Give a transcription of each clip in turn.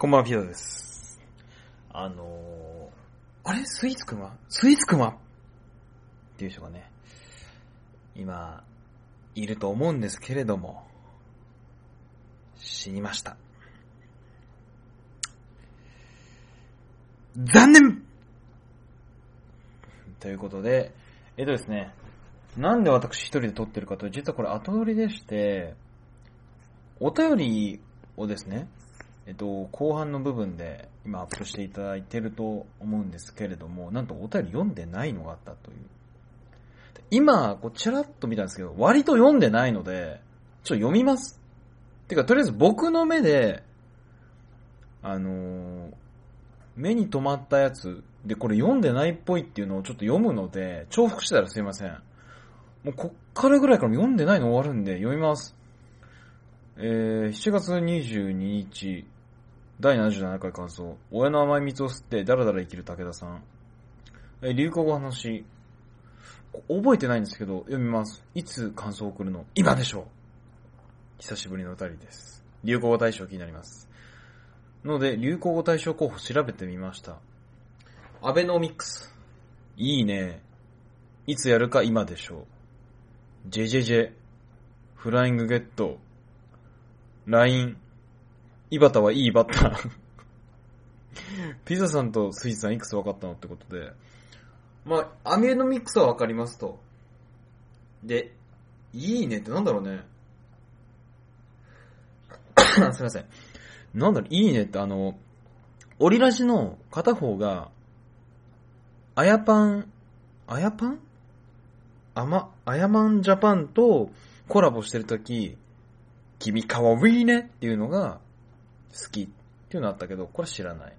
こんばんは、ピザです。あのー、あれ？スイーツくんは？スイーツくんは？っていう人がね、今、いると思うんですけれども、死にました。残念ということで、えっとですね、なんで私一人で撮ってるかというと、実はこれ後撮りでして、お便りをですね、えっと、後半の部分で今アップしていただいてると思うんですけれども、なんとお便り読んでないのがあったという。今、こう、ちらっと見たんですけど、割と読んでないので、ちょっと読みます。てか、とりあえず僕の目で、あのー目に留まったやつ、で、これ読んでないっぽいっていうのをちょっと読むので、重複してたらすいません。もうこっからぐらいから読んでないの終わるんで、読みます。えー、7月22日、第77回感想。親の甘い蜜を吸ってダラダラ生きる武田さん。え、流行語話。覚えてないんですけど、読みます。いつ感想を送るの？今でしょう久しぶりのお便りです。流行語大賞気になります。ので、流行語大賞候補調べてみました。アベノミクス。いいね。いつやるか今でしょう。ジェジェジェ。フライングゲット。LINE。井端はいいバッター。ピザさんとスイーツさんいくつ分かったのってことで。まあ、アメノミックスは分かりますと。で、いいねってなんだろうね。すいません。なんだろう、いいねってあの、オリラジの片方が、あやパン、あやパン？あま、あやまんジャパンとコラボしてるとき、君かわいいねっていうのが好きっていうのあったけど、これ知らない。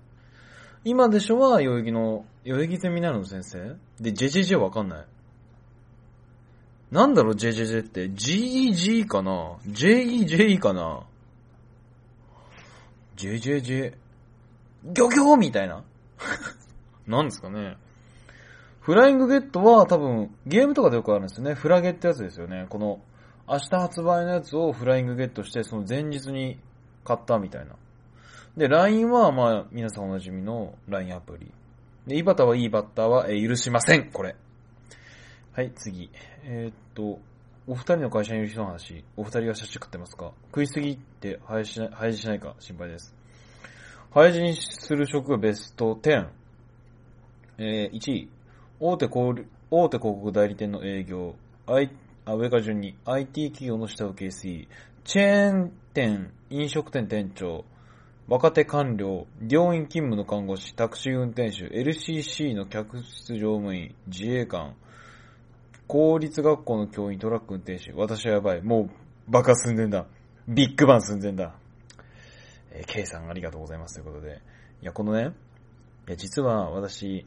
今でしょは、代々木の、代々木ゼミナルの先生？で、JJJ わかんない。なんだろう、JJJ って？GEG かな ?JEJ かな ?JJJ。ギョギョみたいな？なんですかね。フライングゲットは多分、ゲームとかでよくあるんですよね。フラゲってやつですよね。この、明日発売のやつをフライングゲットして、その前日に買ったみたいな。で、LINE は、まあ、皆さんおなじみの LINE アプリ。で、井端はいいバッターは、えー許しませんこれ。はい、次。えーっと、お二人の会社にいる人の話。お二人はシャシ食ってますか？食いすぎって早しない、早死しないか？心配です。早死にする職ベスト10。えー、1位。大手小売大手広告代理店の営業。I あ上から順に IT 企業の下請け SE、チェーン店、飲食店店長、若手官僚、病院勤務の看護師、タクシー運転手、LCC の客室乗務員、自衛官、公立学校の教員、トラック運転手、私はやばい。もう、バカ寸前だ。ビッグバン寸前だ。えー、K さんありがとうございますということで。いや、このね、いや、実は私、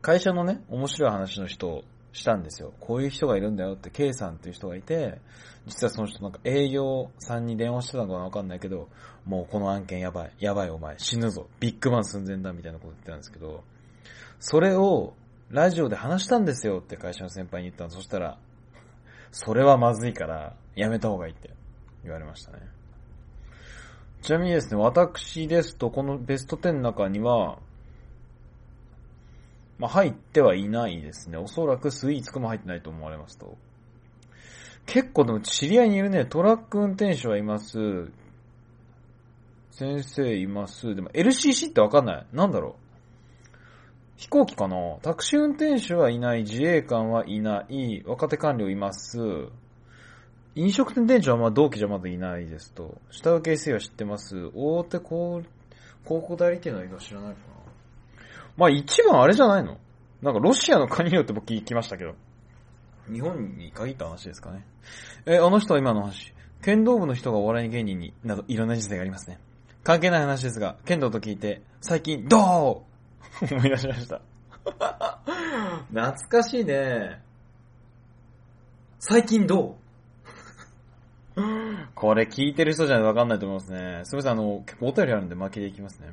会社のね、面白い話の人をしたんですよ。こういう人がいるんだよって K さんっていう人がいて、実はその人なんか営業さんに電話してたのかわかんないけど、もうこの案件やばい、やばいお前、死ぬぞ、ビッグバン寸前だみたいなこと言ってたんですけど、それをラジオで話したんですよって会社の先輩に言ったの。そしたら、それはまずいから、やめた方がいいって言われましたね。ちなみにですね、私ですと、このベスト10の中には、まあ、入ってはいないですね。おそらくスイーツくも入ってないと思われますと。結構でも知り合いにいるね。トラック運転手はいます。先生います。でも LCC ってわかんない。なんだろう。飛行機かなタクシー運転手はいない。自衛官はいない。若手官僚います。飲食店店長はまあ同期じゃまだいないですと。下請け SE は知ってます。大手広告代理店の映画知らないかなまあ一番あれじゃないの？なんかロシアのカニ料って僕聞きましたけど。日本に限った話ですかね。え、あの人は今の話。剣道部の人がお笑い芸人になどいろんな時代がありますね。関係ない話ですが、剣道と聞いて、最近、どう？思い出しました。懐かしいね。最近どう？これ聞いてる人じゃわかんないと思いますね。すみません、あの、結構お便りあるんで巻きでいきますね。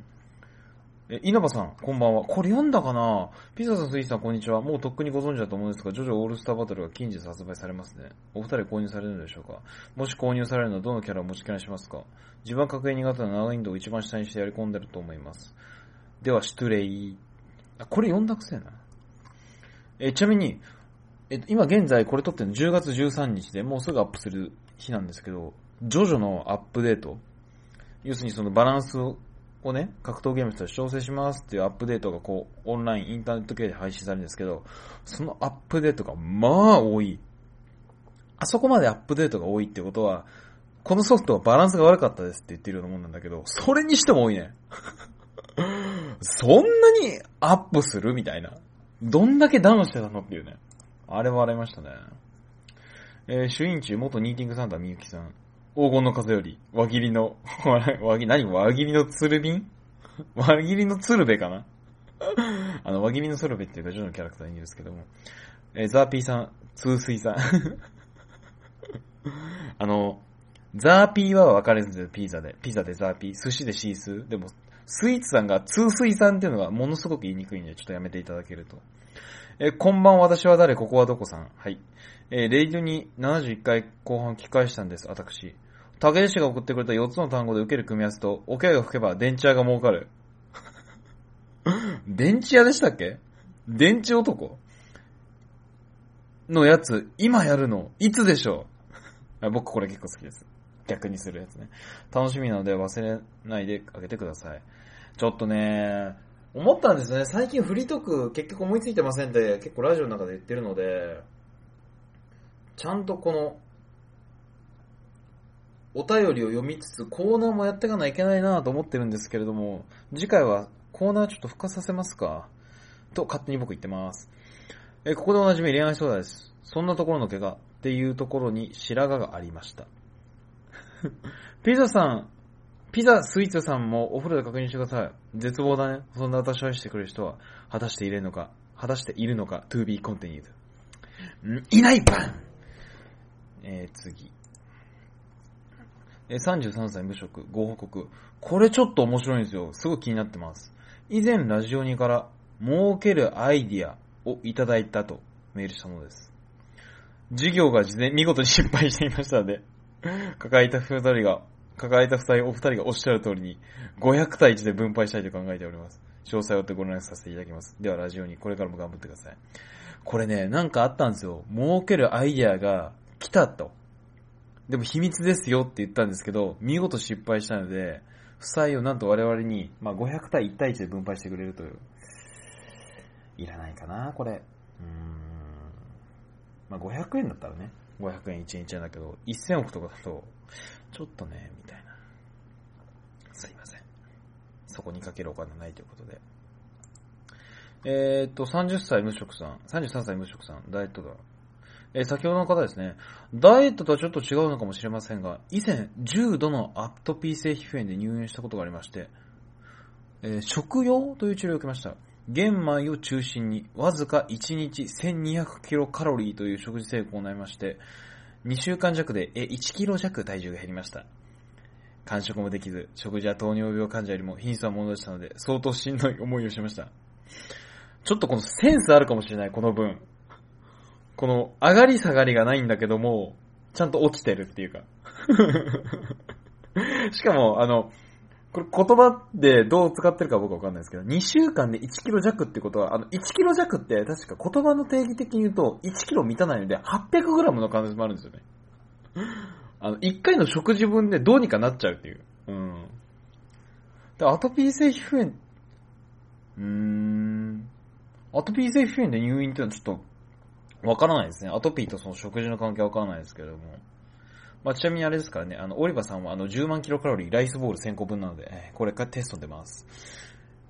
え、稲葉さん、こんばんは。これ読んだかな？ピザさん、スイーさん、こんにちは。もうとっくにご存知だと思うんですが、ジョジョオールスターバトルが近日発売されますね。お二人購入されるのでしょうか？もし購入されるのはどのキャラを持ちキャラしますか？自分は格ゲー苦手な長インドを一番下にしてやり込んでると思います。では、シュトゥレイ。あ、これ読んだくせえな。え、ちなみに、えっと、今現在これ撮ってるの10月13日でもうすぐアップする日なんですけど、ジョジョのアップデート、要するにそのバランスををね、格闘ゲームとして調整しますっていうアップデートがこう、オンライン、インターネット系で配信されるんですけど、そのアップデートがまあ多い。あそこまでアップデートが多いってことは、このソフトはバランスが悪かったですって言ってるようなもんなんだけど、それにしても多いね。そんなにアップするみたいな。どんだけダウンしてたのっていうね。あれ笑いましたね。えー、主演中、元ニーティングサンタみゆきさん。黄金の風より、輪切りの、輪切り、何？輪切りの鶴瓶？輪切りの鶴瓶かな？あの、輪切りの鶴瓶っていうか、ジョのキャラクターにいいんですけども。えー、ザーピーさん、通水さん。あの、ザーピーは分かれずピザで、ピザでザーピー、寿司でシースーでも、スイーツさんが通水さんっていうのがものすごく言いにくいんで、ちょっとやめていただけると。えー、こんばん、私は誰、ここはどこさん？はい。えー、レイドに71回後半聞き返したんです、私。竹内氏が送ってくれた4つの単語で受ける組み合わせと、おけが吹けば電池屋が儲かる。電池屋でしたっけ？電池男？のやつ、今やるの、いつでしょう？僕これ結構好きです。逆にするやつね。楽しみなので忘れないであげてください。ちょっとね、思ったんですね。最近フリートーク結局思いついてませんって結構ラジオの中で言ってるので、ちゃんとこの、お便りを読みつつコーナーもやっていかないといけないなと思ってるんですけれども、次回はコーナーちょっと復活させますか？と勝手に僕言ってます。え、ここでおなじみ恋愛相談です。そんなところの怪我っていうところに白髪がありました。ピザさん、ピザスイーツさんもお風呂で確認してください。絶望だね。そんな私を愛してくれる人は、果たしているのか、果たしているのか、to be continued。んいないバンえー、次。え、33歳無職、ご報告。これちょっと面白いんですよ。すごい気になってます。以前ラジオにから、儲けるアイディアをいただいたとメールしたものです。授業が事前、見事に失敗していましたので、抱えた二人が、抱えた二人、お二人がおっしゃる通りに、500対1で分配したいと考えております。詳細を追ってご覧させていただきます。ではラジオにこれからも頑張ってください。これね、なんかあったんですよ。儲けるアイディアが来たと。でも秘密ですよって言ったんですけど、見事失敗したので、負債をなんと我々に、まあ、500対1対1で分配してくれるという。いらないかな、これ。うーん。まあ、500円だったらね、500円1円1円だけど、1000億とかだと、ちょっとね、みたいな。すいません。そこにかけるお金ないということで。えー、っと、30歳無職さん、33歳無職さん、ダイエットだ。えー、先ほどの方ですね、ダイエットとはちょっと違うのかもしれませんが、以前、重度のアトピー性皮膚炎で入院したことがありまして、えー、食用という治療を受けました。玄米を中心に、わずか1日1200キロカロリーという食事制限を行いまして、2週間弱でえ1キロ弱体重が減りました。完食もできず、食事は糖尿病患者よりも貧相なものでしたので、相当しんどい思いをしました。ちょっとこのセンスあるかもしれない、この分。この上がり下がりがないんだけども、ちゃんと落ちてるっていうか。しかも、あの、これ言葉でどう使ってるか僕はわかんないですけど、2週間で1キロ弱ってことは、あの、1キロ弱って確か言葉の定義的に言うと、1キロ満たないので800グラムの可能性もあるんですよね。あの、1回の食事分でどうにかなっちゃうっていう。うん。で、アトピー性皮膚炎、うーん。アトピー性皮膚炎で入院っていうのはちょっと、わからないですね。アトピーとその食事の関係わからないですけれども。まあ、ちなみにあれですからね、あの、オリバさんはあの、10万キロカロリーライスボール1000個分なので、これからテスト出ます。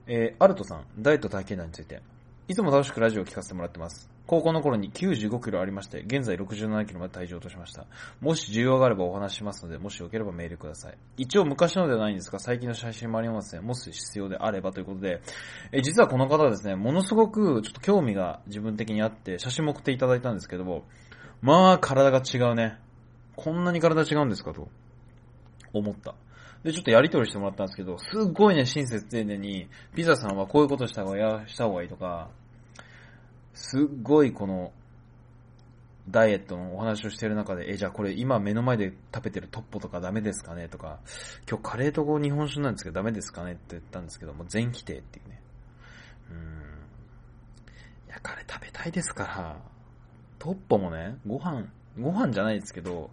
えー、アルトさん、ダイエット体験談について。いつも楽しくラジオを聞かせてもらってます。高校の頃に95キロありまして、現在67キロまで体重落としました。もし需要があればお話しますので、もしよければメールください。一応昔のではないんですが、最近の写真もありますね。もし必要であればということで、え実はこの方はですね、ものすごくちょっと興味が自分的にあって、写真も送っていただいたんですけども、まあ、体が違うね。こんなに体違うんですかと思った。で、ちょっとやり取りしてもらったんですけど、すっごいね、親切丁寧に、ピザさんはこういうことした方がやした方がいいとか、すっごいこの、ダイエットのお話をしてる中で、え、じゃあこれ今目の前で食べてるトッポとかダメですかねとか、今日カレーとこう日本酒なんですけどダメですかねって言ったんですけども、全否定っていうね。うん。いや、カレー食べたいですから、トッポもね、ご飯、ご飯じゃないですけど、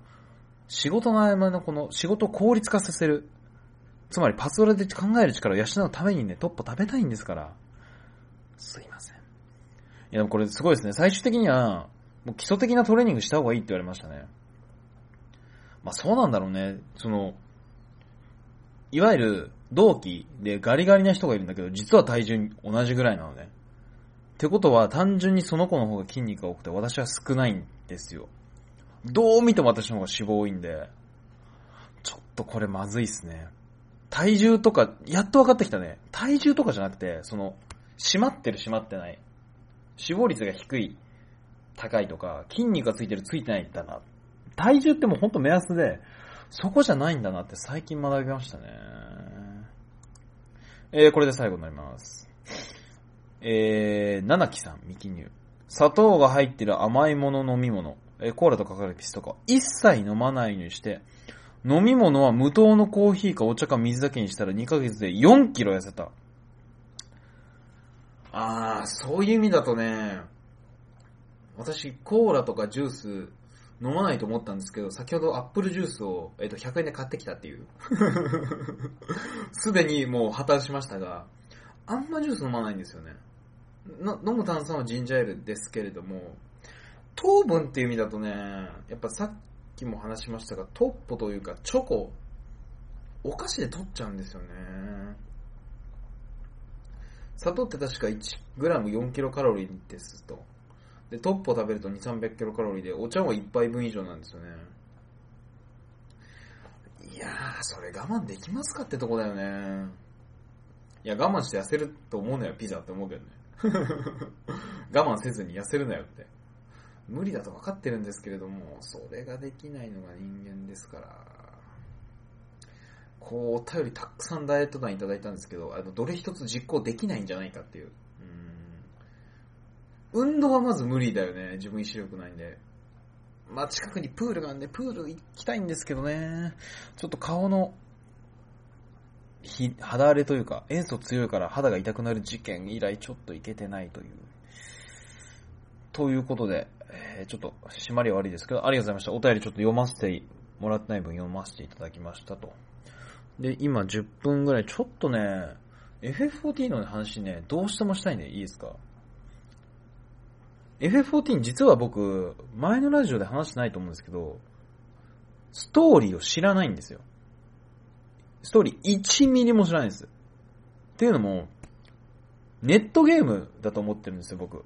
仕事の合間のこの仕事を効率化させる。つまりパズドラで考える力を養うためにね、トッポ食べたいんですから。すいません。いや、でもこれすごいですね。最終的には、もう基礎的なトレーニングした方がいいって言われましたね。まあそうなんだろうね。その、いわゆる同期でガリガリな人がいるんだけど、実は体重同じぐらいなのね。ってことは単純にその子の方が筋肉が多くて私は少ないんですよ。どう見ても私の方が脂肪多いんで、ちょっとこれまずいっすね。体重とか、やっと分かってきたね。体重とかじゃなくて、その、締まってる締まってない。死亡率が低い、高いとか、筋肉がついてるついてないだな。体重ってもうほんと目安で、そこじゃないんだなって最近学びましたね。えー、これで最後になります。えー、七木さん、未記入。砂糖が入ってる甘いもの飲み物、えーコーラとかカルピスとか、一切飲まないようにして、飲み物は無糖のコーヒーかお茶か水だけにしたら2ヶ月で4キロ痩せた。あー、そういう意味だとね、私、コーラとかジュース飲まないと思ったんですけど、先ほどアップルジュースを、えっと100円で買ってきたっていう。すでにもう破綻しましたが、あんまジュース飲まないんですよね。飲む炭酸はジンジャーエールですけれども、糖分っていう意味だとね、やっぱさっきも話しましたが、トッポというかチョコ、お菓子で取っちゃうんですよね。砂糖って確か 1g4 キロカロリーですと。で、トッポ食べると2、300キロカロリーで、お茶は1杯分以上なんですよね。いやー、それ我慢できますかってとこだよね。いや、我慢して痩せると思うのよ、ピザって思うけどね。我慢せずに痩せるなよって。無理だと分かってるんですけれども、それができないのが人間ですから。こう、お便りたくさんダイエット団いただいたんですけど、あのどれ一つ実行できないんじゃないかっていう。うん運動はまず無理だよね、自分意志力ないんで。まあ近くにプールがあるんで、プール行きたいんですけどね。ちょっと顔の、肌荒れというか、塩素強いから肌が痛くなる事件以来ちょっといけてないという。ということで、えーちょっと締まりは悪いですけど、ありがとうございました。お便りちょっと読ませてもらってない分読ませていただきましたと。で、今10分ぐらい、ちょっとね、FF14 の話ね、どうしてもしたいんでいいですか ?FF14 実は僕、前のラジオで話してないと思うんですけど、ストーリーを知らないんですよ。ストーリー1ミリも知らないんです。っていうのも、ネットゲームだと思ってるんですよ、僕。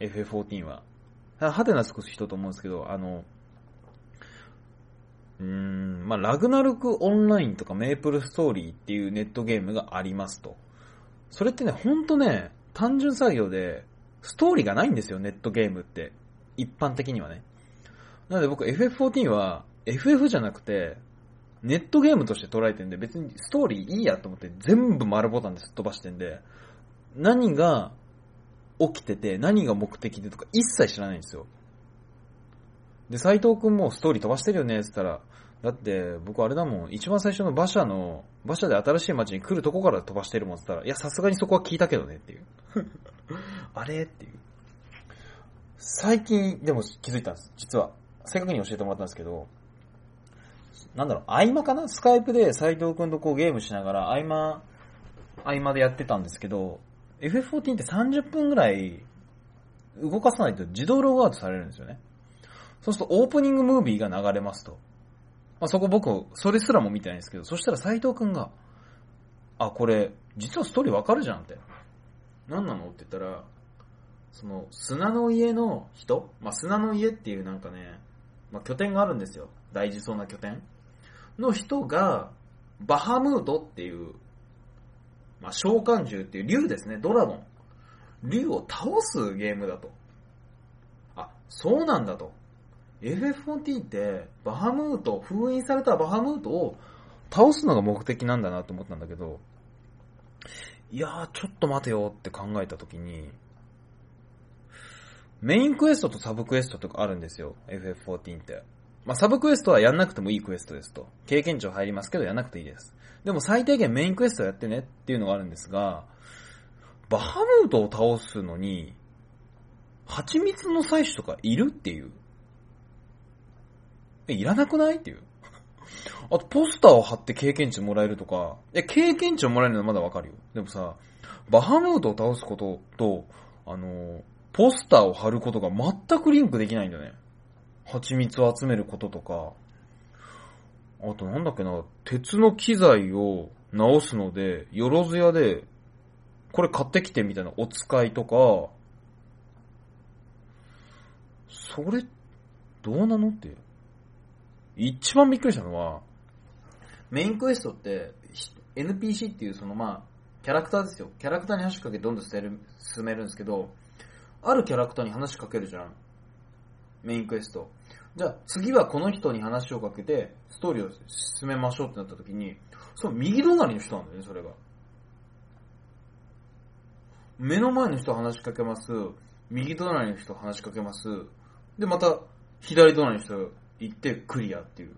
FF14 は。ハテナつく人と思うんですけど、あの、うん、まあ、ラグナルクオンラインとかメープルストーリーっていうネットゲームがありますと。それってね、ほんとね、単純作業で、ストーリーがないんですよ、ネットゲームって。一般的にはね。なので僕 FF14 は FF じゃなくて、ネットゲームとして捉えてんで、別にストーリーいいやと思って全部丸ボタンですっ飛ばしてんで、何が起きてて、何が目的でとか一切知らないんですよ。で、斎藤くんもストーリー飛ばしてるよねって言ったら、だって僕あれだもん、一番最初の馬車の、馬車で新しい街に来るとこから飛ばしてるもんって言ったら、いや、さすがにそこは聞いたけどねっていう。あれっていう。最近、でも気づいたんです、実は。正確に教えてもらったんですけど、なんだろう、合間かな？スカイプで斎藤くんとこうゲームしながら、合間、合間でやってたんですけど、FF14 って30分ぐらい動かさないと自動ログアウトされるんですよね。そうするとオープニングムービーが流れますと。まあ、そこ僕、それすらも見てないんですけど、そしたら斎藤くんが、あ、これ、実はストーリーわかるじゃんって。何なのって言ったら、その、砂の家の人？まあ、砂の家っていうなんかね、まあ、拠点があるんですよ。大事そうな拠点の人が、バハムートっていう、まあ、召喚獣っていう竜ですね、ドラゴン。竜を倒すゲームだと。あ、そうなんだと。FF14 って、バハムート、封印されたバハムートを倒すのが目的なんだなと思ったんだけど、いやー、ちょっと待てよって考えたときに、メインクエストとサブクエストとかあるんですよ、FF14 って。まあ、サブクエストはやんなくてもいいクエストですと。経験値は入りますけどやんなくていいです。でも最低限メインクエストやってねっていうのがあるんですが、バハムートを倒すのに、蜂蜜の採取とかいるっていう。え、いらなくない？っていう。あと、ポスターを貼って経験値もらえるとか、いや、経験値をもらえるのはまだわかるよ。でもさ、バハムートを倒すことと、あの、ポスターを貼ることが全くリンクできないんだよね。蜂蜜を集めることとか、あとなんだっけな、鉄の機材を直すので、よろず屋で、これ買ってきてみたいなお使いとか、それ、どうなのって。一番びっくりしたのは、メインクエストって、NPC っていうそのまあ、キャラクターですよ。キャラクターに話しかけてどんどん進める進めるんですけど、あるキャラクターに話しかけるじゃん。メインクエスト。じゃあ次はこの人に話をかけて、ストーリーを進めましょうってなった時に、その右隣の人なんだよね、それが。目の前の人話しかけます。右隣の人話しかけます。で、また、左隣の人行ってクリアっていう。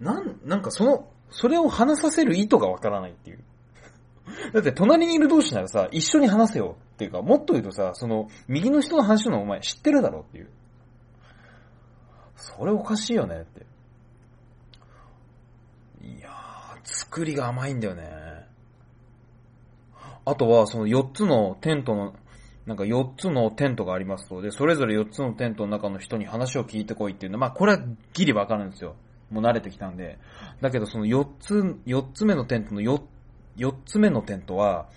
なん、なんかその、それを話させる意図がわからないっていう。だって隣にいる同士ならさ、一緒に話せよっていうか、もっと言うとさ、その、右の人の話すのお前知ってるだろっていう。それおかしいよねって。いやー、作りが甘いんだよね。あとは、その4つのテントの、なんか4つのテントがありますと。で、それぞれ4つのテントの中の人に話を聞いてこいっていうのは、まあこれはギリわかるんですよ。もう慣れてきたんで。だけどその4つ、4つ目のテントの 4, 4つ目のテントは、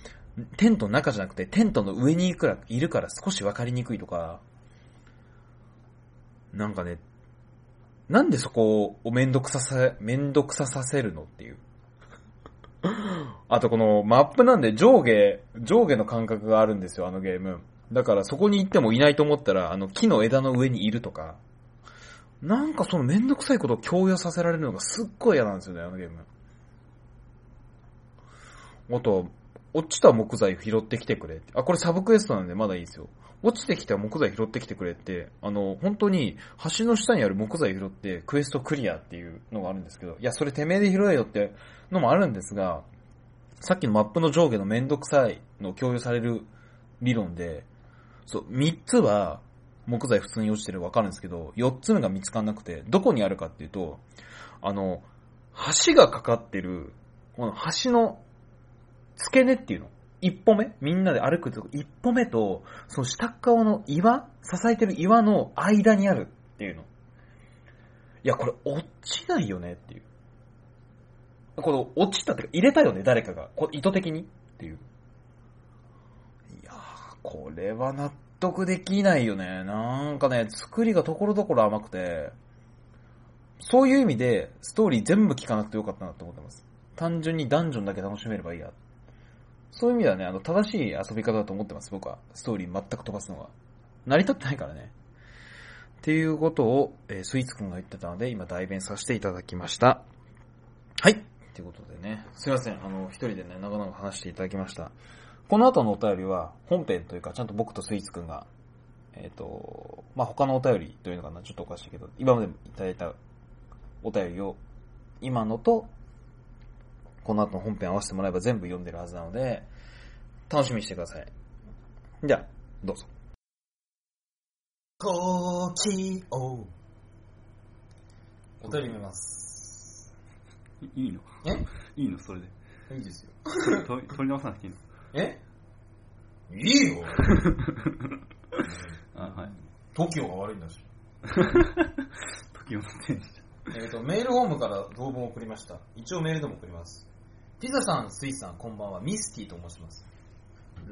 テントの中じゃなくてテントの上にいくらいるから少しわかりにくいとか、なんかね、なんでそこをめんどくささ、めんどくささせるのっていう。あとこのマップなんで上下、上下の感覚があるんですよ、あのゲーム。だからそこに行ってもいないと思ったら、あの木の枝の上にいるとか。なんかそのめんどくさいことを強要させられるのがすっごい嫌なんですよね、あのゲーム。あと、落ちた木材拾ってきてくれって。あ、これサブクエストなんでまだいいですよ。落ちてきた木材拾ってきてくれって、あの、本当に橋の下にある木材拾ってクエストクリアっていうのがあるんですけど、いや、それてめえで拾えよってのもあるんですが、さっきのマップの上下のめんどくさいの共有される理論で、そう、3つは木材普通に落ちてるわかるんですけど、4つ目が見つかんなくて、どこにあるかっていうと、あの、橋がかかってる、この橋の付け根っていうの。一歩目みんなで歩くと一歩目と、その下側の岩支えてる岩の間にあるっていうの。いや、これ落ちないよねっていう。この落ちたってか入れたよね、誰かが。こ意図的にっていう。いやー、これは納得できないよね。なんかね、作りがところどころ甘くて、そういう意味で、ストーリー全部聞かなくてよかったなって思ってます。単純にダンジョンだけ楽しめればいいや。そういう意味ではね、あの、正しい遊び方だと思ってます、僕は。ストーリー全く飛ばすのが。成り立ってないからね。っていうことを、えースイーツくんが言ってたので、今代弁させていただきました。はい。ということでね、すいません。あの、一人でね、長々話していただきました。この後のお便りは、本編というか、ちゃんと僕とスイーツくんが、えっ、と、まあ、他のお便りというのかな、ちょっとおかしいけど、今までいただいたお便りを、今のと、この後の本編合わせてもらえば全部読んでるはずなので、楽しみにしてください。じゃあ、どうぞ。こちを。お便り読みます。いいの？え？いいの？それで。いいですよ。取り取り直さなくていいの？え？いいよ。あ、はい。TOKIO が悪いんだし。時を天使じえっ、と、メールホームから同文を送りました。一応メールでも送ります。ピザさん、スイさん、こんばんは。ミスティと申します。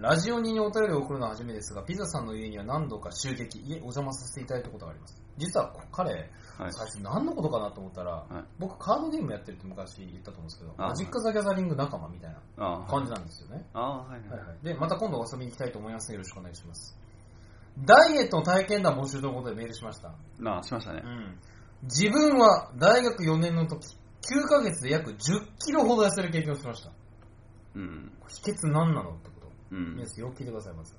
ラジオににお便りを送るのは初めてですが、ピザさんの家には何度か襲撃、家お邪魔させていただいたことがあります。実は彼。はい。最初何のことかなと思ったら、はい僕カードゲームやってるって昔言ったと思うんですけど、あマジック・ザ・ギャザリング仲間みたいなあ感じなんですよね。あ、はいはい。はいはい。で、また今度遊びに行きたいと思いますのでよろしくお願いします。ダイエットの体験談募集ということでメールしました。ああ、しましたねう。ん。自分は大学4年の時、9ヶ月で約10キロほど痩せる経験をしました。うん。秘訣何なのってこと。うん皆。さんよく聞いてください、まず。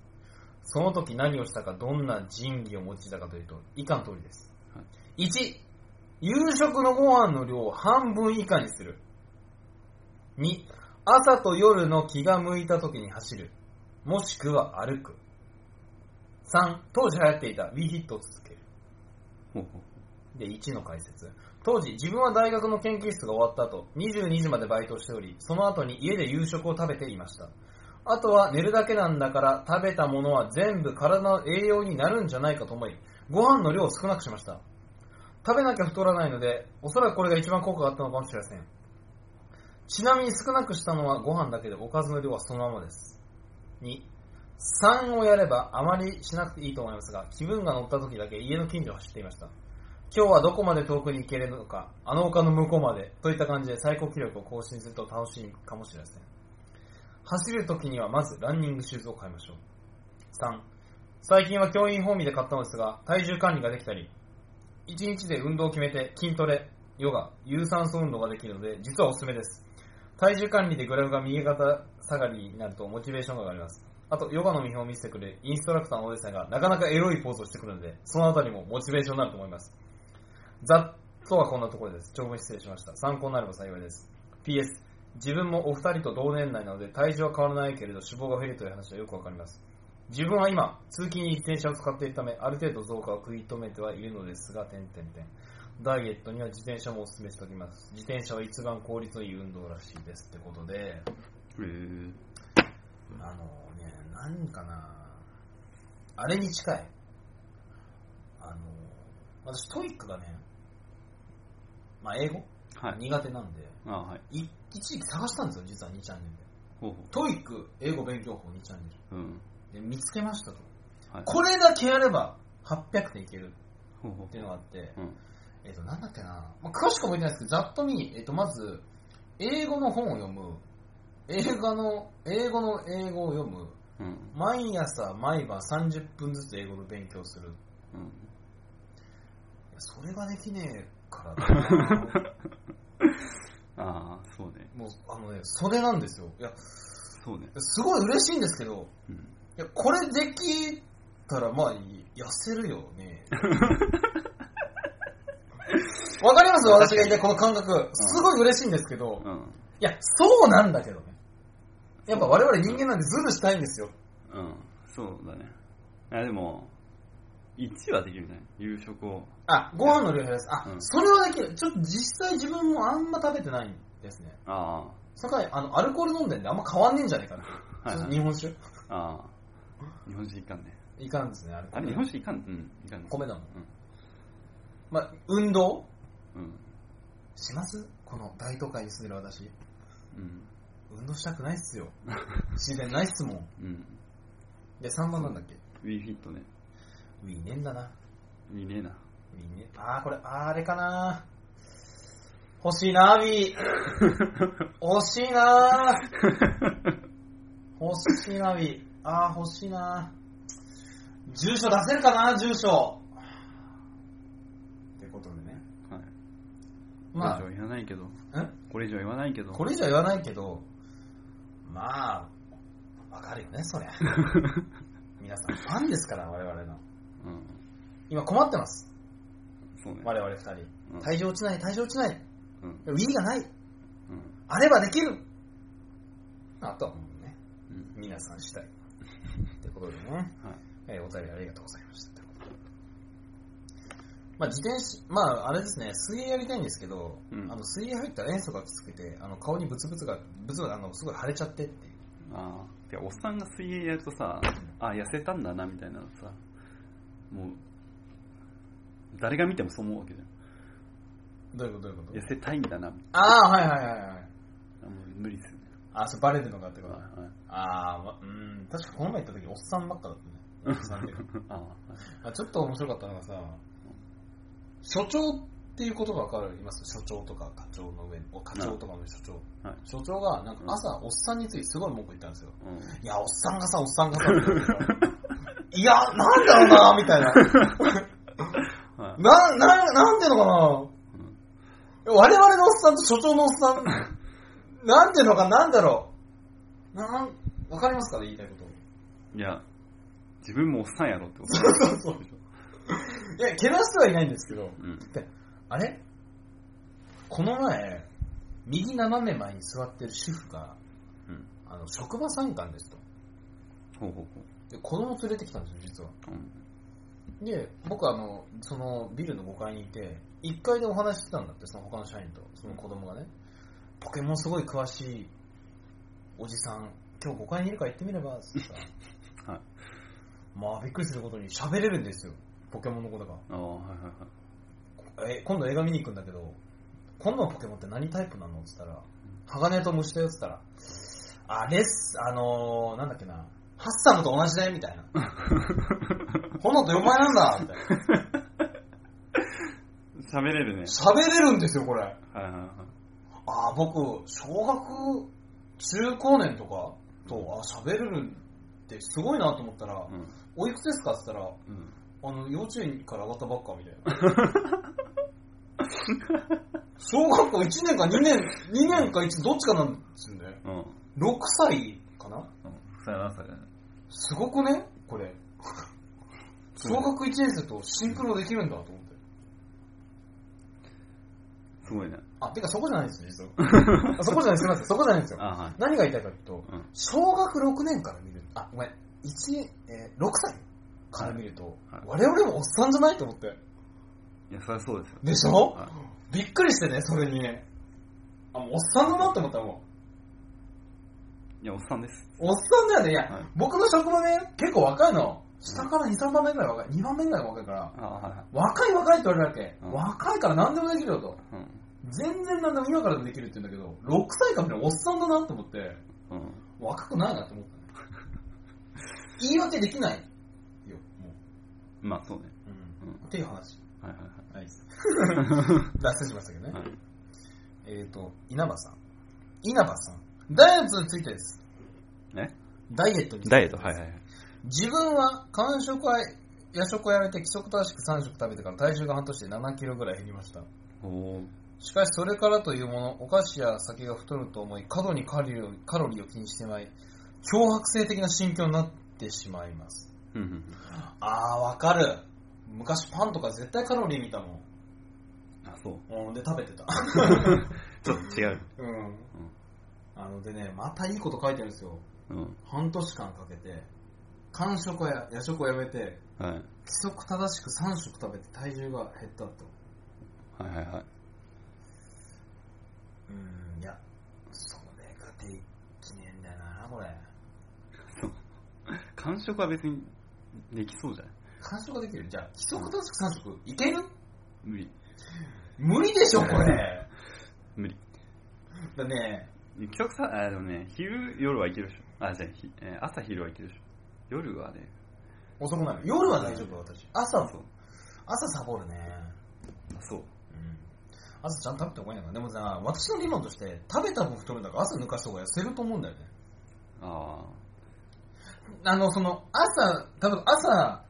その時何をしたか、どんな仁義を用いたかというと、以下の通りです。は1、夕食のご飯の量を半分以下にする。2、朝と夜の気が向いた時に走る。もしくは歩く。3、当時流行っていた WeFit を続ける。ほうほう。で、1の解説。当時、自分は大学の研究室が終わった後、22時までバイトをしており、その後に家で夕食を食べていました。あとは寝るだけなんだから、食べたものは全部体の栄養になるんじゃないかと思い、ご飯の量を少なくしました。食べなきゃ太らないので、おそらくこれが一番効果があったのかもしれません。ちなみに少なくしたのはご飯だけでおかずの量はそのままです。2、3をやればあまりしなくていいと思いますが、気分が乗った時だけ家の近所を走っていました。今日はどこまで遠くに行けるのか、あの丘の向こうまで、といった感じで最高記録を更新すると楽しいかもしれません。走る時にはまずランニングシューズを買いましょう。3、最近は教員本見で買ったのですが、体重管理ができたり、1日で運動を決めて筋トレ、ヨガ、有酸素運動ができるので、実はおすすめです。体重管理でグラフが右肩下がりになるとモチベーションが上がります。あと、ヨガの見本を見せてくれインストラクターのおじさんがなかなかエロいポーズをしてくるので、そのあたりもモチベーションになると思います。ざっとはこんなところです。長文失礼しました。参考になれば幸いです。PS、自分もお二人と同年代なので体重は変わらないけれど脂肪が増えるという話はよくわかります。自分は今、通勤に自転車を使っているため、ある程度増加を食い止めてはいるのですが、点々点。ダイエットには自転車もお勧めしておきます。自転車は一番効率のいい運動らしいですってことで、へーあのね、何かなあれに近い。あの、私 TOEIC がね、まあ英語、はい。苦手なんで、あはい。い一時期探したんですよ、実は2チャンネルで。ほうほ TOEIC 英語勉強法2チャンネう。うん。ル。で、見つけましたと。はい。これだけやれば800点いけるっていうのがあって、うん。えっ、と、なんだっけな、まあ、詳しく覚えてないですけど、ざっと見、えっ、と、まず、英語の本を読む、映画の、英語の英語を読む、うん。毎朝毎晩30分ずつ英語の勉強する。いうん。やそれができねえから ああ、そうね。もう、あのね、それなんですよ。いや、そうね。すごい嬉しいんですけど、うん。いや、これできたら、まあ、痩せるよね。わかります？私が言いたいこの感覚。すごい嬉しいんですけど、うん。いや、そうなんだけどね。やっぱ我々人間なんでズルしたいんですよ。うん。そうだね。あ、でも、1はできるね。夕食を。あ、ご飯の量減らす。あ、うんそれはできる。ちょっと実際自分もあんま食べてないんですね。あそかあの、アルコール飲んでんであんま変わんねえんじゃねえかな。はいはい日本酒？あ。ああ。日本酒いかんね。いかんですね、アルコール。あれ、日本酒いかんうん。いかんね。米だもん。うん。まあ、運動？うん。します？この大都会に住んでる私。うん。運動したくないっすよ。自然ないっすもん。うん。で、3番なんだっけ？Wii フィットね。ウィーねえんだな。いいねえな。ウィーね。あー、これ、あれかな欲しいなー、ビー。欲しいなー。欲しいな、ビー。あー、欲しいなー。住所出せるかな、住所。ってことでね。はい。まこれ以上言わないけど。あ、んこれ以上言わないけど。これ以上言わないけど、まあ、わかるよね、そりゃ。皆さん、ファンですから、我々の。うん。今困ってます。そうね。我々二人。うん体重落ちない、体重落ちない。うん。ウィーがない。うん。あればできる。あとはもうね、うん。皆さんしたい。ってことでね、はい。えーお便りありがとうございました。ってことでまあ、自転車、まあ、あれですね、水泳やりたいんですけど、うんあの水泳入ったら塩素がきつくて、あの顔にブツブツが、ブツがあのすごい腫れちゃってっていう。ああ。てか、おっさんが水泳やるとさ、あ、痩せたんだな、みたいなのさ、もう、誰が見てもそう思うわけじゃん。どういうことどういうこと？痩せたいんだな、みああ、はいはいはいはい。たいな。もう無理ですよね。あ、それバレるのかってこと？はいはいああ、ま、うん、確かこの前行った時おっさんばっかだったね。おっさんで。ああはいあちょっと面白かったのがさ、所長っていうことがわかります所長とか課長の上に、お課長とかの所長。はい所長がなんか朝おっさんについてすごい文句言ったんですよ。うんいや、おっさんがさ、おっさんがさ、って言うからいや、なんだろうな、みたいな。はいな、な、なんていうのかな。うん我々のおっさんと所長のおっさん、なんていうのかなんだろう。なん、わかりますかね言いたいこと。いや、自分もおっさんやろってことそうそうそう。いや、けなしてはいないんですけど、うん。あれ？この前、右斜め前に座ってる主婦が、うん。あの、職場参観ですと。ほうほうほで、子供連れてきたんですよ、実は。う。うん。で、僕はあの、そのビルの5階にいて、1階でお話ししてたんだって、その他の社員と、その子供がね。ポケモンすごい詳しいおじさん、今日5階にいるから行ってみれば、つってさ。はい。まあ、びっくりすることに喋れるんですよ、ポケモンの子だかああ、はいはいはい。ら。え、今度映画見に行くんだけど、今度のポケモンって何タイプなの？って言ったら、鋼と虫だよって言ったら、あれっす、あのー、なんだっけな、ハッサムと同じだよ、みたいな。炎と4枚なんだみたいな。喋れるね。喋れるんですよ、これ。はいはいはい。ああ、僕、小学、中高年とかと、あ喋れるってすごいなと思ったら、うん。おいくつですかって言ったら、うん。あの、幼稚園から上がったばっかみたいな。小学校1年か2年、2年か1どっちかなんですよね。うん。6歳かな？うん。さよならさよなら。すごくね？これ。小学1年生とシンクロできるんだと思って。すごいね。あ、てかそこじゃないですよ、実は。あそこじゃないです、すみません、そこじゃないんですよ。あはい。何が言いたいかというと、うん。小学6年から見る、あ、ごめん、1、えー6歳から見ると、はい我々もおっさんじゃないと思って。いや、そりゃそうですよ。でしょ、はいびっくりしてね、それに。あ、もうおっさんだなって思ったもん。いや、おっさんです。おっさんだよね。いや、はい僕の職場ね、結構若いの。下から2、3番目ぐらい若い。2番目ぐらい若いから。あはいはい。若い若いって言われるわけ。うん若いから何でもできるよと。うん。全然何でも今からでもできるって言うんだけど、6歳からおっさんだなって思って、うん。若くないなって思ったね。言い訳できないよ、もまあ、そうね。う。うんうんっていう話。はいはいはい。脱線しましたけどね。はい。はい。えっ、と、稲葉さん。稲葉さん。ダイエットについてです。え？ダイエットについてですダイエット、はいはいはい。自分は間食は夜食をやめて規則正しく3食食べてから体重が半年で7キロぐらい減りました。おー。しかしそれからというもの、お菓子や酒が太ると思い、過度にカロリーをカロリーを気にしてまい、脅迫性的な心境になってしまいます。うんうんうん。あー、わかる。昔パンとか絶対カロリー見たもん。あ、そう。うん、で食べてた。ちょっと違う。うん。あのでね、またいいこと書いてるんですよ。うん。半年間かけて、間食や夜食をやめて、はい。規則正しく3食食べて体重が減ったと。はいはいはい。うん、いや、それができねえんだよな、これ。完食は別にできそうじゃない？間食ができる？じゃあ、規則正しく3食いける？無理。無理でしょ、これ。無理。だね、結局さ、あ、でもね、昼、夜はいけるでしょ。あ、じゃあ、ひえー朝昼はいけるでしょ。夜はね、遅くない。夜は大丈夫、私。朝そう。朝サボるね。あそう。うん。朝ちゃんと食べた方がいいのかな。でもさ、私の理論として、食べた分太るんだから朝抜かした方が痩せると思うんだよね。ああの、その、朝、多分朝、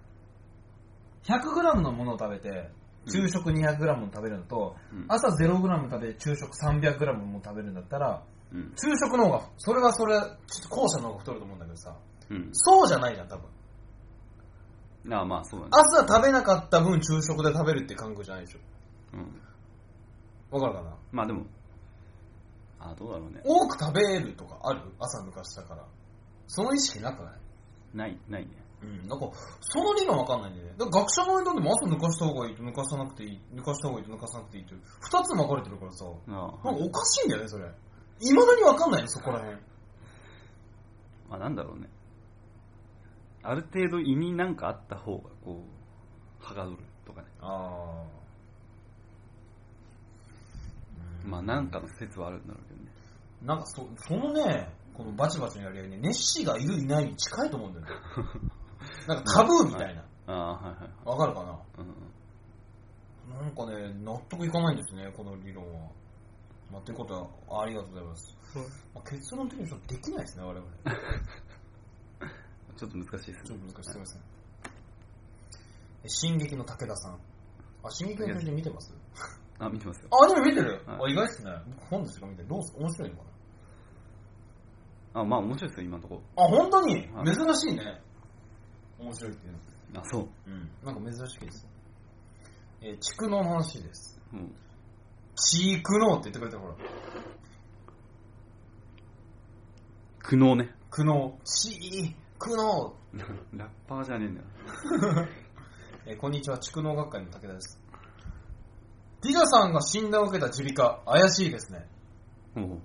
100g のものを食べて、昼食 200g の食べるのと、あ。うん。朝 0g 食べて昼食 300g も食べるんだったら、うん。昼食の方が、それはそれ、ちょっと後者の方が太ると思うんだけどさ、うん。そうじゃないじゃん、多分。ああ、まあそうだね。朝食べなかった分昼食で食べるって感覚じゃないでしょ。うん。わかるかな？まあでも、あどうだろうね。多く食べるとかある？朝抜かしたから。その意識なくない？ない、ないね。うん、なんか、その理論わかんないんだよね。だから学者の間でも朝抜かした方がいいと抜かさなくていい、抜かした方がいいと抜かさなくていいって二つに分かれてるからさ、あなんあ、かおかしいんだよね、それ。未だにわかんないの、そこら辺。まあなんだろうね。ある程度胃になんかあった方が、こう、はがどるとかね。ああ。まあなんかの説はあるんだろうけどね。なんかそ、そのね、このバチバチのやり合いね、ネッシーがいるいないに近いと思うんだよね。なんかタブーみたいな。ああ、はいはいはい。わかるかな？うんなんかね、納得いかないんですね、この理論は。まあ、ということは、ありがとうございます。まあ、結論的にちょっとできないですね、我々。ちょっと難しいですね。ちょっと難しい、すみません。え進撃の武田さん。あ、進撃の巨人見てます？あ、見てますよ。あ、アニメ見てる、はいあ、意外っすね。僕本でしか？見てる。どうす？面白いのかあ、まあ面白いですよ、今のとこなあ、本当に？はい珍しいね。面白いっていうの。ろ。あ、そう。うん。なんか珍しいです。えー、蓄能の話です。うん。チークノーって言ってくれたほら。苦悩ね。苦悩。チークノラッパーじゃねえんだよ。ー。えーこんにちは、蓄能学会の武田です。ティザさんが診断を受けた耳鼻科、怪しいですね。ほうほう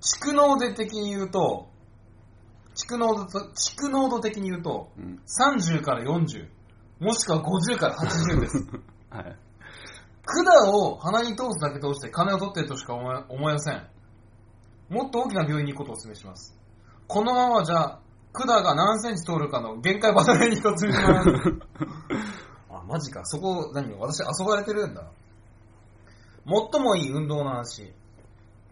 蓄能度的に言うと、蓄能度と、蓄能度的に言うと、うん。30から40、もしくは50から80です。はい。管を鼻に通すだけ通して金を取っているとしか思え思えません。もっと大きな病院に行くことをお勧めします。このままじゃ、管が何センチ通るかの限界離れに突入します。あ、マジか。そこ、何私遊ばれてるんだ。最もいい運動の話。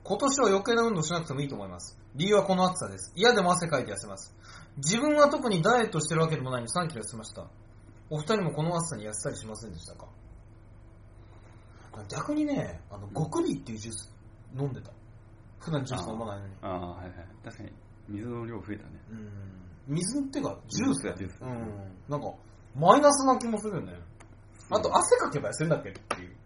今年は余計な運動しなくてもいいと思います。理由はこの暑さです。嫌でも汗かいて痩せます。自分は特にダイエットしてるわけでもないのに3キロ痩せました。お二人もこの暑さに痩せたりしませんでしたか？逆にね、あの、極利っていうジュース飲んでた。普段ジュース飲まないのに。ああ、はいはい。確かに、水の量増えたね。うん。水っていうか、ジュースだよ。ジュースうん。なんか、マイナスな気もするよね。あと、汗かけば痩せるんだっけっていう。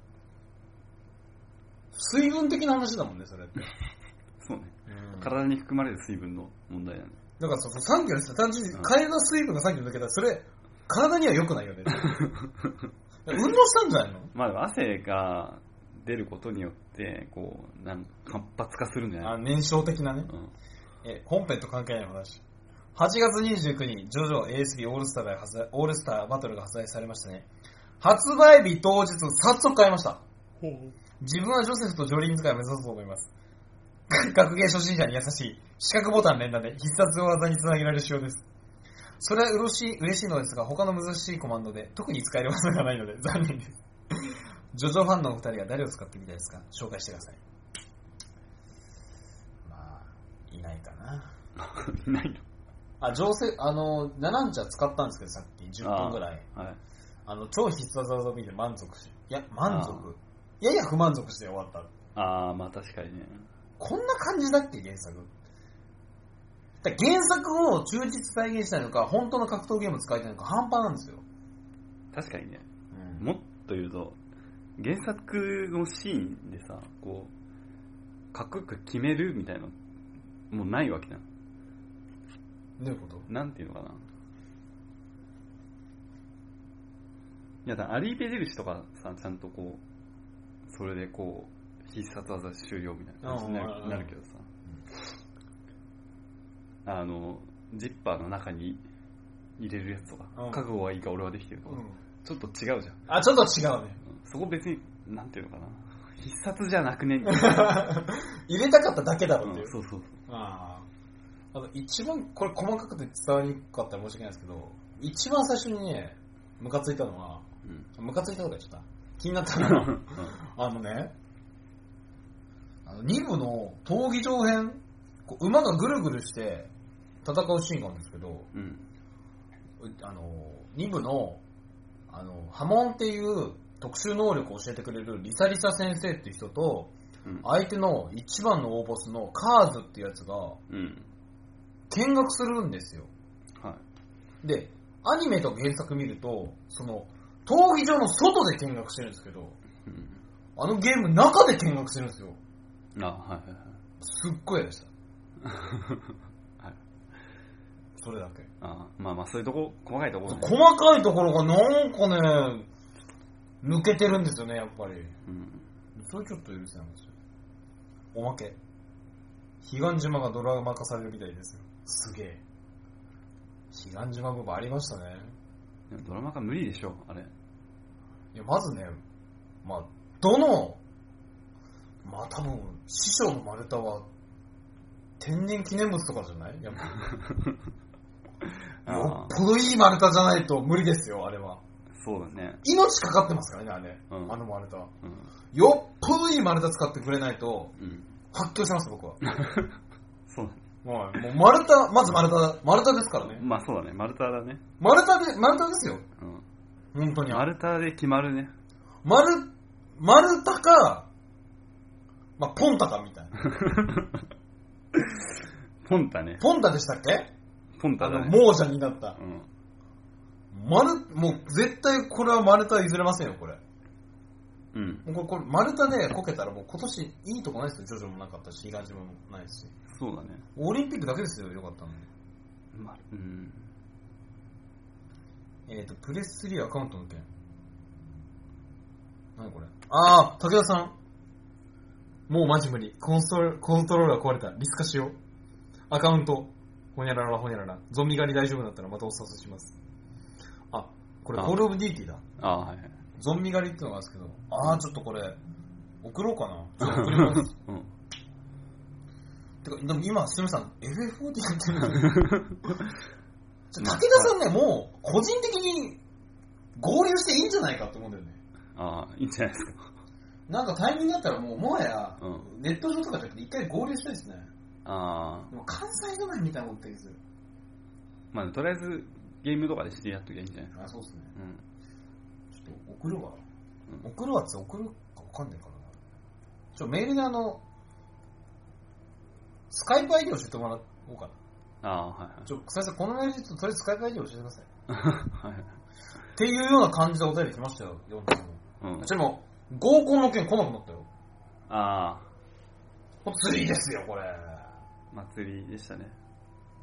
水分的な話だもんね、それって。そうね。うん体に含まれる水分の問題だね。だからそうそう、3キロです単純にうん体の水分が3キロ抜けたら、それ、体には良くないよね。運動したんじゃないの？まあでも汗が出ることによって、こう、なん活発化するんじゃない？あ燃焼的なね。うん。え、本編と関係ない話。8月29日、ジョジョ ASB オールスターが発売オールスターバトルが発売されましたね。発売日当日、早速買いました。自分はジョセフとジョリーン使いを目指そうと思います。学芸初心者に優しい、四角ボタン連打で必殺技につなげられる仕様です。それは嬉しい嬉しいのですが、他の難しいコマンドで特に使える技がないので 残念です。ジョジョファンのお二人は誰を使ってみたいですか？紹介してください。まあ、いないかな。いないのあ、情勢、あの、ナナンチャ使ったんですけど、さっき10分ぐらい。はい。あの、超必殺技を見て満足し、いや、満足。やや不満足して終わった。ああ、まあ確かにね。こんな感じだっけ、原作。だ原作を忠実再現したいのか、本当の格闘ゲーム使いたいのか、半端なんですよ。確かにね。うんもっと言うと、原作のシーンでさ、こう、かっこよく決めるみたいなの、もうないわけじゃん。どういうこと？なんていうのかな。いや、だアリーベ印とかさ、ちゃんとこう、それでこう、必殺技終了みたいな感じになるなるけどさ、あの、ジッパーの中に入れるやつとか、うん覚悟はいいか俺はできてるとか、ちょっと違うじゃん。あ、ちょっと違うね。うんそこ別に、なんていうのかな。必殺じゃなくね？みたいな。入れたかっただけだろっていうう。んそうそうああ。あの、一番、これ細かくて伝わりにくかったら申し訳ないですけど、一番最初にね、ムカついたのは、うん。ムカついたとか言っちゃった。気になったのは、あのね、あの2部の闘技場編、こう馬がぐるぐるして戦うシーンがあるんですけど、うん。うあの、2部の、あの、波紋っていう特殊能力を教えてくれるリサリサ先生っていう人と、うん。相手の一番の大ボスのカーズっていうやつがうん。見学するんですよ。はい。で、アニメと原作見ると、その、闘技場の外で見学してるんですけど、うん。あのゲーム中で見学してるんですよ。あ、はいはいはい。すっごい嫌でした。はい。それだけ。あまあまあ、そういうとこ、細かいところね。細かいところがなんかね、抜けてるんですよね、やっぱり。うん。それちょっと許せないんですよ。おまけ。彼岸島がドラマ化されるみたいですよ。すげえ。彼岸島部分ありましたね。でもドラマ化無理でしょ、あれ。いや、まずね、まあ、どの、まあ多分、師匠の丸太は、天然記念物とかじゃない？やっぱ よっぽどいい丸太じゃないと無理ですよ、あれは。そうだね。命かかってますからね、あれ。うんあの丸太は。うん。よっぽどいい丸太使ってくれないと、うん。発狂します、僕は。そうだね。はいもう丸太、まず丸太、丸太ですからね。まあそうだね、丸太だね。丸太で、丸太ですよ。うん。本当に。丸太で決まるね。丸、丸太か、まあ、ポンタかみたいな。ポンタね。ポンタでしたっけ？ポンタだね。亡者になった。うん。丸、もう絶対これは丸太は譲れませんよ、これ。うん。もうこれ、これ丸太でこけたらもう今年いいとこないですよ。ジョジョもなかったし、ヒガジもないし。そうだね。オリンピックだけですよ、よかったのに。まあ、うん。えっ、と、プレス3アカウントの件。何これあー、武田さん。もうマジ無理。コンソール、コントローラー壊れた。リス化しよう。アカウント。ほにゃららほにゃらら。ゾンビ狩り大丈夫だったらまたお誘いします。あ、これあコールオブデューティーだ。ああ、はいはい。ゾンビ狩りってのがあるんですけど。あー、ちょっとこれ、送ろうかな。ちょっと送ります。うん。てか、でも今、すみません、FF4 って言ってる。ちょ武田さんね、もう、個人的に合流していいんじゃないかって思うんだよね。ああ、いいんじゃないですか。なんかタイミングだったらもう、もはや、うネット上とかじゃなくて一回合流したいですね。ああ、でも関西止まりみたいなこと言ってるまあ、とりあえず、ゲームとかでしてやっときゃいいんじゃないあ、そうっすね。うん。ちょっと送るわ。うん送るわって送るかわかんないからな。ちょ、メールであの、スカイプ ID 教えてもらおうかな。ああ、はいはい。ちょ、先生、このメールでちょっととりあえずスカイプ ID 教えてください。はいはい。っていうような感じでお便り来ましたよ、読んでも。うん。でも、合コンの件来なくなったよ。あこれ釣りですよ、これ。あ、祭りでしたね。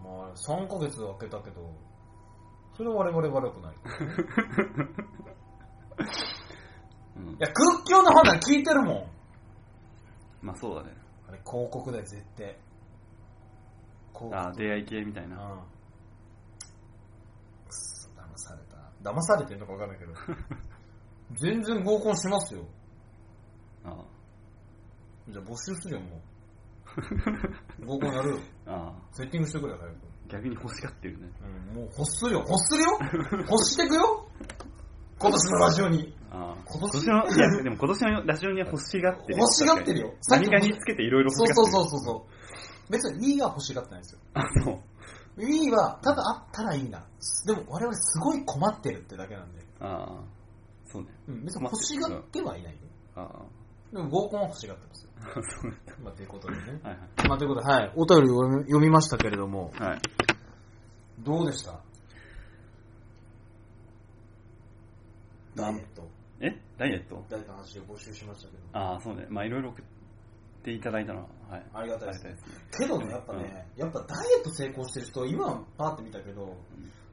まあ、3ヶ月空けたけど、それは我々悪くない。うんい。や、空気の判断聞いてるもん。まあ、そうだね。あれ、広告だよ、絶対。広告。ああ、出会い系みたいな。うん。くっそ、騙された。騙されてるのか分かんないけど。全然合コンしますよ。あじゃあ募集するよ、もう。合コンやるよ。あ、ああ、セッティングしてくれよ、早く。逆に欲しがってるね。うん、もう欲するよ、欲するよ欲してくよ今年のラジオに。ああ。今今年年の、いや、でも今年のラジオには欲しがってる。欲しがってるよ。さっき何かにつけていろいろそう欲しがってる。そうそうそうそう。別に Wii は欲しがってないんですよ。あ、そう。Wii はただあったらいいな。でも我々すごい困ってるってだけなんで。ああ、そうね。うん、別に欲しがってはいないよ。あでも合コンは欲しがってますよ。まあ、ということでね。はいはい。まあ、ということで、はい。お便りを読み読みましたけれども、はい。どうでした？ダイエット。え？ダイエット？誰かの話を募集しましたけど。ああ、そうね。まあいろいろ送っていただいたのは、はい。ありがたいですね。けどね、やっぱね、やっぱダイエット成功してる人、今はパーって見たけど、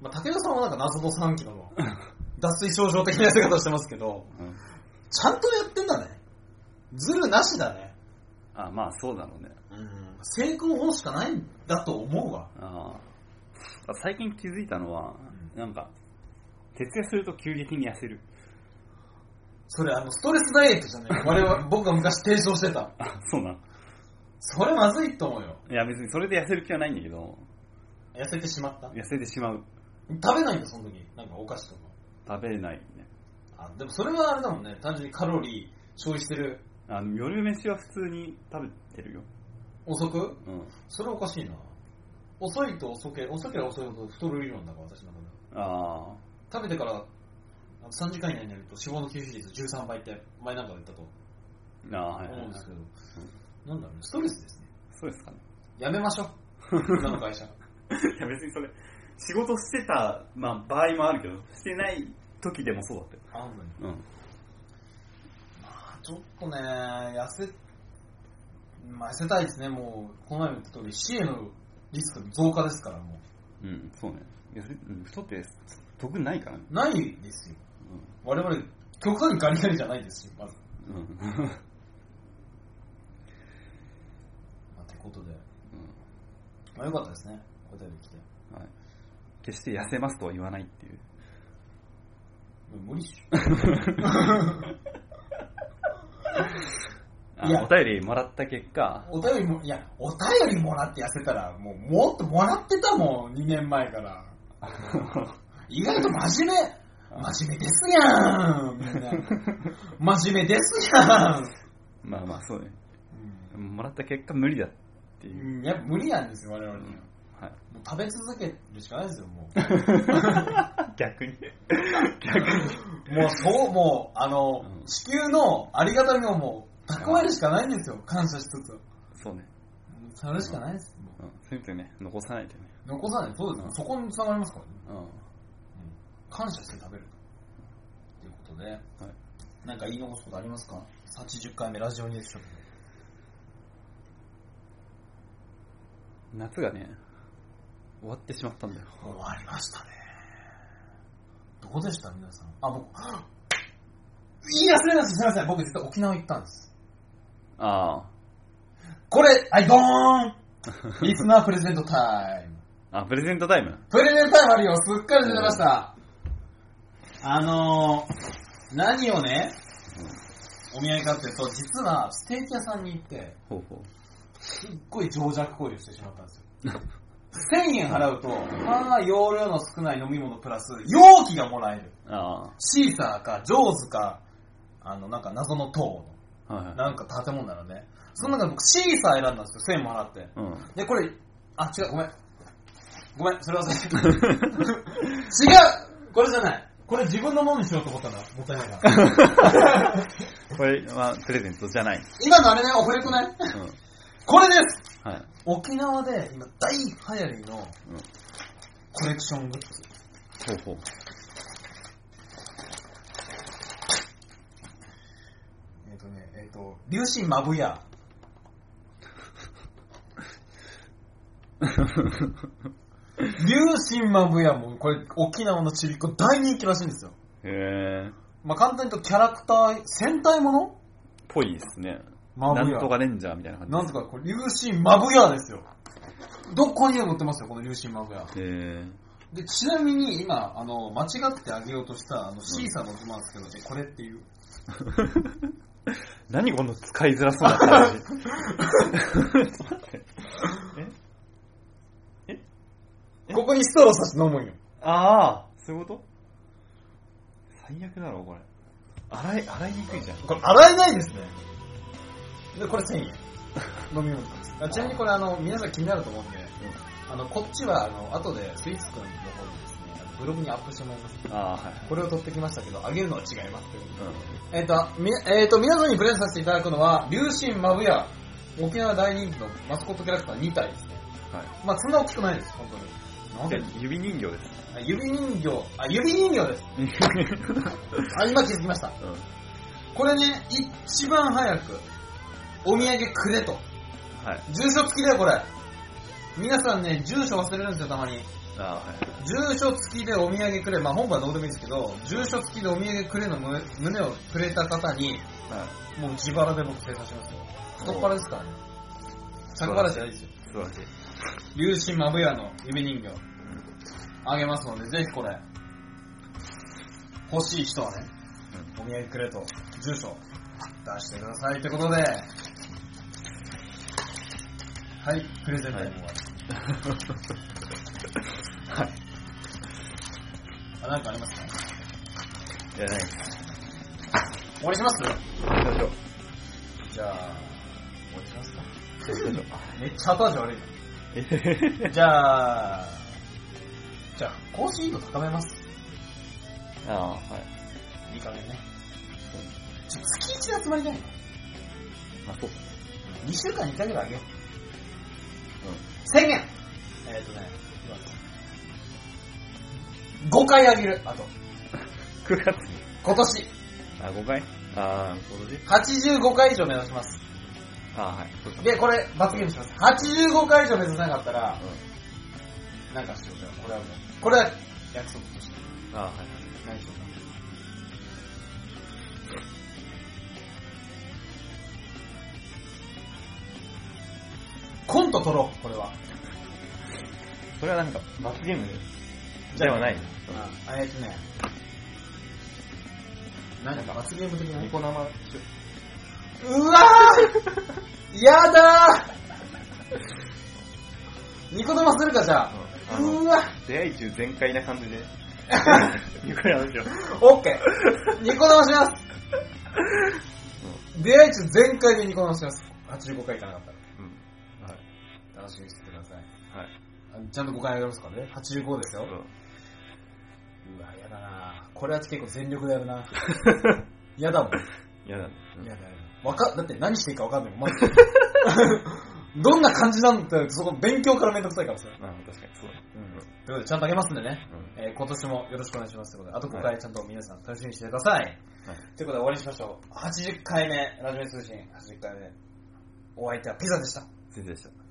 まあ、武田さんはなんか謎の3キロの 脱水症状的な痩せ方してますけど、うん。ちゃんとやってんだね。ズルなしだね。あまあそうだろうね。うん。成功法しかないんだと思うわ。ああ。最近気づいたのは、なんか、徹夜すると急激に痩せる。それあの、ストレスダイエットじゃない 我々、僕が昔提唱してた。あ、そうなん。それまずいと思うよ。いや別にそれで痩せる気はないんだけど、痩せてしまった？痩せてしまう。食べないんだ、その時。なんかお菓子とか。食べないね。あ、でもそれはあれだもんね。単純にカロリー消費してる。あの夜飯は普通に食べてるよ。遅く？うん。それおかしいな。遅いと遅け、遅ければ遅いほど太る理論だから、私の中で。あ食べてから3時間以内になると脂肪の吸収率13倍って前なんかで言ったとあ。ああ、はいはいはい思うんですけど、なんだろうね、ストレスですね。そうですかね。やめましょう。今の会社。いや別にそれ、仕事してた、まあ場合もあるけど、してない時でもそうだったよ。あんのに。うん。まあちょっとね、痩せ、まあ痩せたいですね、もう、この前も言った通り、死へのリスク増加ですから、もうん、そうね。痩せうん太って得ないからね。う。ないですよ。我々、極端にガリガリじゃないですし、まず。うん。うん。まあ、てことで。まあよかったですね、お便り来て。はい。決して痩せますとは言わないっていう。無理っしょ。あいやお便りもらった結果、お便りも、いや、お便りもらって痩せたら、もう、もっともらってたもん、2年前から。意外と真面目、真面目ですやん、みんな。真面目ですやん。まあまあそうね。もらった結果無理だっていう。うん、やっぱ無理なんですよ、我々には。はい。もう食べ続けるしかないですよ、もう。逆に。逆に。もうそう、もう、あの、うん地球のありがたみをもう、蓄えるしかないんですよ。感謝しつつ。そうね。それしかないです。うん。せめてね、残さないでね。残さない。そうですよ。そこに繋がりますからね。うん。感謝して食べるということで、はい。なんか言い残すことありますか ?80 回目ラジオにでしょ。夏がね、終わってしまったんだよ。終わりましたね。どうでした？皆さん。あ、僕、言い忘れました。すみません。僕実は沖縄行ったんです。ああ。これ、はい、ドーンリスナープレゼントタイム。あ、プレゼントタイム？プレゼントタイムあるよ。すっかり出てました。あのー、何をね、お土産かっていうと、実はステーキ屋さんに行って、ほうほすっごい情弱行為をしてしまったんですよ。1000円払うと、まあ容量の少ない飲み物プラス、容器がもらえる。う。あシーサーか、ジョーズか、あの、なんか謎の塔あ。はいの、はい。なんか建物なのね。その中で僕、シーサー選んだんですよ、1000円も払って。うん。で、これ、あ、違う、ごめん。ごめん、それ忘れて。違うこれじゃない。これ自分のものにしようと思ったんだ。もったいないから。これはプレゼントじゃない。今のあれね、オフレコね。うん。これですはい。沖縄で今大流行りのうん。コレクショングッズ。ほうほう。えっ、とね、えっ、と、粒子マブヤ。粒子マブヤも、これ沖縄のちびっこ大人気らしいんですよ。へえ。まあ、簡単に言うとキャラクター、戦隊もの？ぽいですね。マブヤ。なんとかレンジャーみたいな感じ。なんとか、これ、粒子マブヤですよ。どこにでも売ってますよ、この粒子マブヤ。へえ。で、ちなみに今、あの、間違ってあげようとした、あの、シーサーの自慢ですけど、え、これっていう。何この使いづらそうな感じ。え？ここにストローさして飲むんよ。ああ、そういうこと？最悪だろ、これ。洗い、洗いにくいじゃん。これ、洗えないですね。で、これ1000円。飲み物です。あちなみにこれ、あの、皆さん気になると思うんで、あの、こっちは、あの、後でスイーツくんの方にですね、あのブログにアップしてもらいます。ああ、はい。これを取ってきましたけど、あげるのは違いますということでうん。えっ、と、み、えっ、と、皆さんにプレゼントさせていただくのは、竜神マブヤ、沖縄大人気のマスコットキャラクター2体ですね。はい。まあ、そんな大きくないです、本当に。なんで？指人形です。あ指人形、あ、指人形です。あ、今気づきました。うん。これね、一番早く、お土産くれと。はい。住所付きだよ、これ。皆さんね、住所忘れるんですよ、たまに。ああ、はい。住所付きでお土産くれ、まあ本部はどうでもいいですけど、住所付きでお土産くれの胸胸をくれた方に、はい。もう自腹で僕生産しますよ。太っ腹ですからね。着腹じゃないですよ。素晴らしい。粒子マブヤの指人形。あげますので、ぜひこれ、欲しい人はね、お土産くれと、住所、出してくださいってことで、はい、プレゼントに終わり。はい。あ、なんかありますか？いや、ない。終わりします？じゃあ、終わりしますか。めっちゃ後味悪いえな。じゃあ、じゃあ、更新度高めます。ああ、はい。いい加減ね。ちょ月1で集まりたいのまあ、そう。2週間に1回ぐらいあげよう。う1000円えっ、ー、とね、5回あげる、あと。ん。9月に。今年、あ、5回？ああ、今年85回以上目指します。ああ、はい。そうか。で、これ、罰ゲームします。85回以上目指せなかったら、うなんかしようじゃあこれはもう。これは約束として。ん。ああ、はい。何しようコント取ろう、これは。それはなんか、罰ゲームでじゃあではない。あ、えっとね。なんか罰ゲーム的な？ニコ生しようわーやだー ニコ生するかじゃあ。うわ出会い中全開な感じで。ニコ生しよう。オッケーニコ生します出会い中全開でニコ生します。85回いかなかった。楽しみにしててください。はい。あちゃんと5回あげますからね。85ですよ。うわ、やだなこれは結構全力でやるな やだもん。嫌だね。うんやだやだ。わか、だって何していいかわかんないもん、まず。どんな感じなんだよって、そこ勉強からめんどくさいからさ。あ確かにそう。うん。ということで、ちゃんとあげますんでね。うんえー今年もよろしくお願いしますということで、あと5は回ちゃんと皆さん楽しみにしてください。はいということで終わりにしましょう。80回目、ラジオ通信80回目。お相手はピザでした。先生でした。